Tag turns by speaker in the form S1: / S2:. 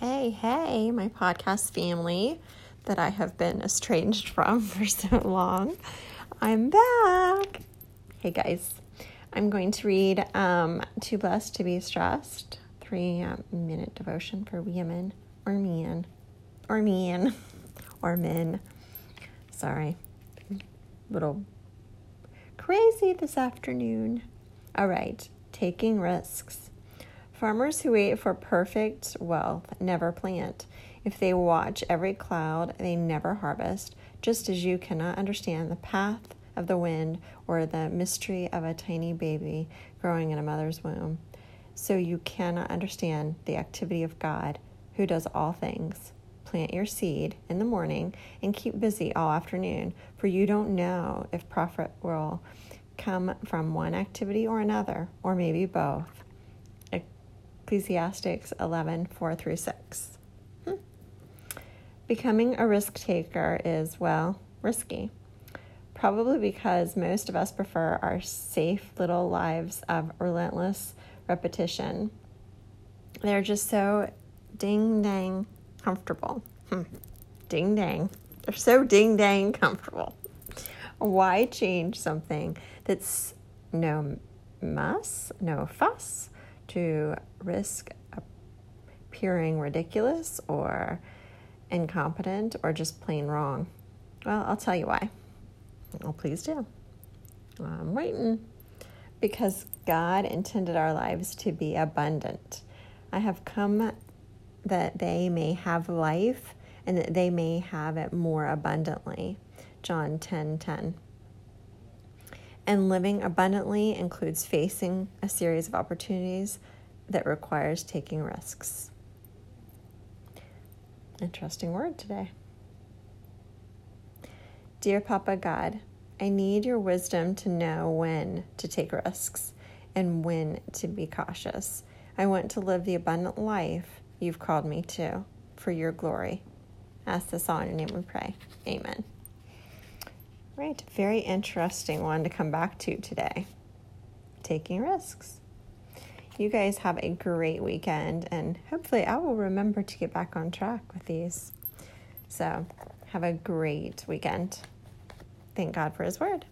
S1: Hey, hey, my podcast family that I have been estranged from for so long. I'm back. Hey, guys. I'm going to read um, Too Blessed to Be Stressed, three uh, minute devotion for women or men, or men, or men. Sorry. Little crazy this afternoon. All right. Taking risks. Farmers who wait for perfect wealth never plant. If they watch every cloud, they never harvest, just as you cannot understand the path of the wind or the mystery of a tiny baby growing in a mother's womb. So you cannot understand the activity of God, who does all things. Plant your seed in the morning and keep busy all afternoon, for you don't know if profit will come from one activity or another, or maybe both. Ecclesiastes 11 4 through 6. Hmm. Becoming a risk taker is, well, risky. Probably because most of us prefer our safe little lives of relentless repetition. They're just so ding dang comfortable. Hmm. Ding dang. They're so ding dang comfortable. Why change something that's no muss, no fuss, to risk appearing ridiculous or incompetent or just plain wrong? Well, I'll tell you why. Oh, please do. I'm waiting. Because God intended our lives to be abundant. I have come that they may have life and that they may have it more abundantly. John 10 10. And living abundantly includes facing a series of opportunities that requires taking risks. Interesting word today. Dear Papa God, I need your wisdom to know when to take risks and when to be cautious. I want to live the abundant life you've called me to for your glory. Ask this all in your name we pray. Amen. Right, very interesting one to come back to today. Taking risks. You guys have a great weekend, and hopefully, I will remember to get back on track with these. So, have a great weekend. Thank God for His Word.